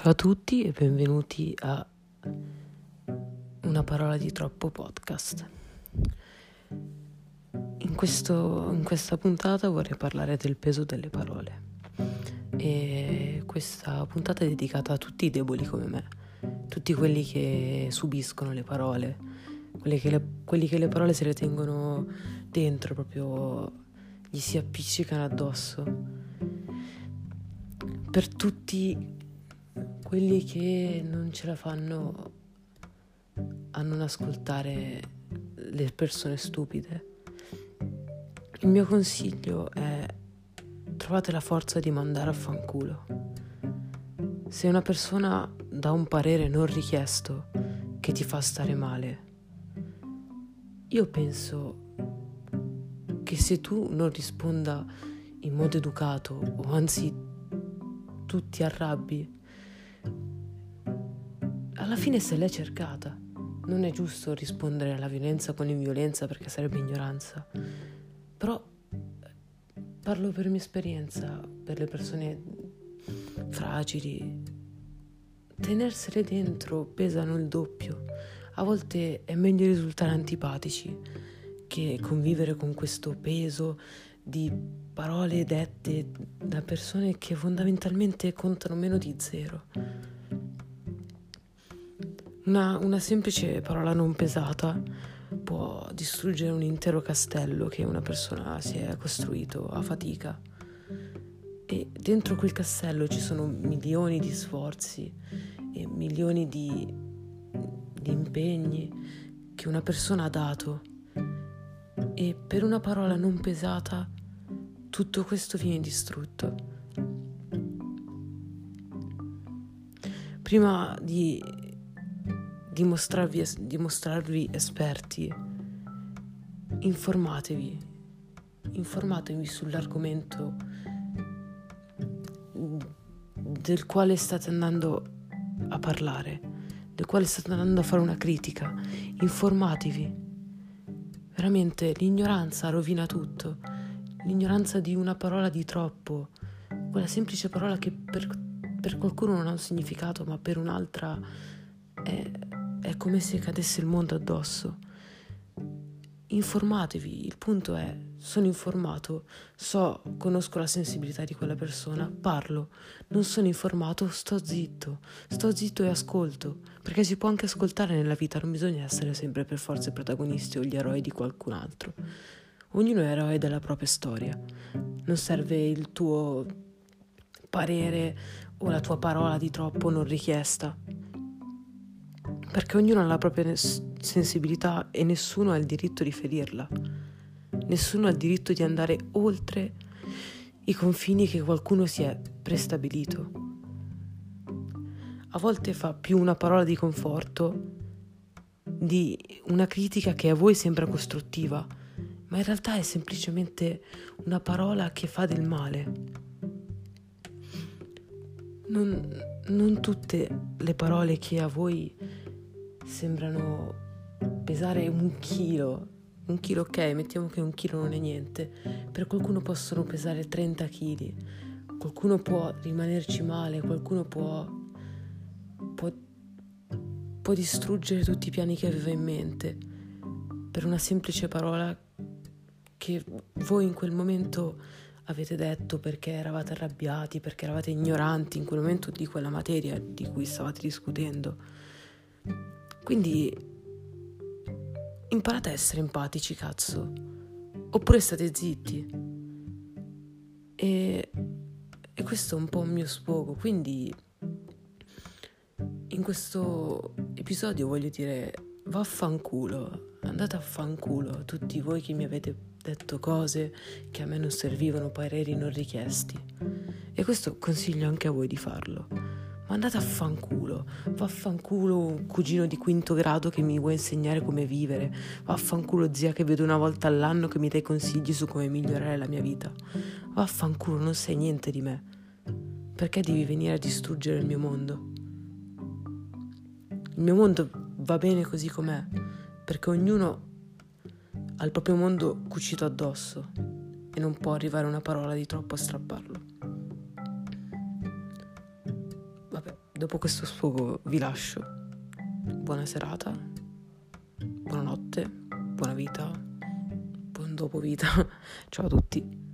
Ciao a tutti e benvenuti a Una parola di troppo podcast. In, questo, in, questa puntata vorrei parlare del peso delle parole e questa puntata è dedicata a tutti i deboli come me, tutti quelli che subiscono le parole, quelli che le, quelli che le parole se le tengono dentro, proprio gli si appiccicano addosso. Per tutti quelli che non ce la fanno a non ascoltare le persone stupide. Il mio consiglio è trovate la forza di mandare a fanculo. Se una persona dà un parere non richiesto che ti fa stare male, io penso che se tu non risponda in modo educato o anzi tu ti arrabbi, alla fine se l'è cercata. Non è giusto rispondere alla violenza con inviolenza perché sarebbe ignoranza. Però parlo per mia esperienza, per le persone fragili. Tenersele dentro pesano il doppio. A volte è meglio risultare antipatici che convivere con questo peso di parole dette da persone che fondamentalmente contano meno di zero. Una, una semplice parola non pesata può distruggere un intero castello che una persona si è costruito a fatica. E dentro quel castello ci sono milioni di sforzi e milioni di, di impegni che una persona ha dato. E per una parola non pesata tutto questo viene distrutto. Prima di dimostrarvi, dimostrarvi esperti, informatevi, informatevi sull'argomento del quale state andando a parlare, del quale state andando a fare una critica, informatevi. Veramente l'ignoranza rovina tutto, l'ignoranza di una parola di troppo, quella semplice parola che per, per qualcuno non ha un significato, ma per un'altra è è come se cadesse il mondo addosso. Informatevi, il punto è, sono informato, so, conosco la sensibilità di quella persona, parlo, non sono informato, sto zitto, sto zitto e ascolto, perché si può anche ascoltare nella vita, non bisogna essere sempre per forza i protagonisti o gli eroi di qualcun altro. Ognuno è eroe della propria storia, non serve il tuo parere o la tua parola di troppo non richiesta perché ognuno ha la propria sensibilità e nessuno ha il diritto di ferirla. Nessuno ha il diritto di andare oltre i confini che qualcuno si è prestabilito. A volte fa più una parola di conforto di una critica che a voi sembra costruttiva, ma in realtà è semplicemente una parola che fa del male. Non, non tutte le parole che a voi sembrano pesare un chilo. Un chilo ok, mettiamo che un chilo non è niente. Per qualcuno possono pesare 30 kg. Qualcuno può rimanerci male, qualcuno può, può, può distruggere tutti i piani che aveva in mente per una semplice parola che voi in quel momento avete detto perché eravate arrabbiati, perché eravate ignoranti in quel momento di quella materia di cui stavate discutendo. Quindi imparate a essere empatici, cazzo. Oppure state zitti. E, e questo è un po' un mio sfogo. Quindi in questo episodio voglio dire vaffanculo, andate a fanculo tutti voi che mi avete detto cose che a me non servivano, pareri non richiesti. E questo consiglio anche a voi di farlo ma andate a fanculo, vaffanculo cugino di quinto grado che mi vuoi insegnare come vivere, vaffanculo zia che vedo una volta all'anno che mi dai consigli su come migliorare la mia vita, vaffanculo non sai niente di me, perché devi venire a distruggere il mio mondo? Il mio mondo va bene così com'è, perché ognuno ha il proprio mondo cucito addosso e non può arrivare una parola di troppo a strapparlo. Dopo questo sfogo vi lascio. Buona serata, buonanotte, buona vita, buon dopo vita. Ciao a tutti.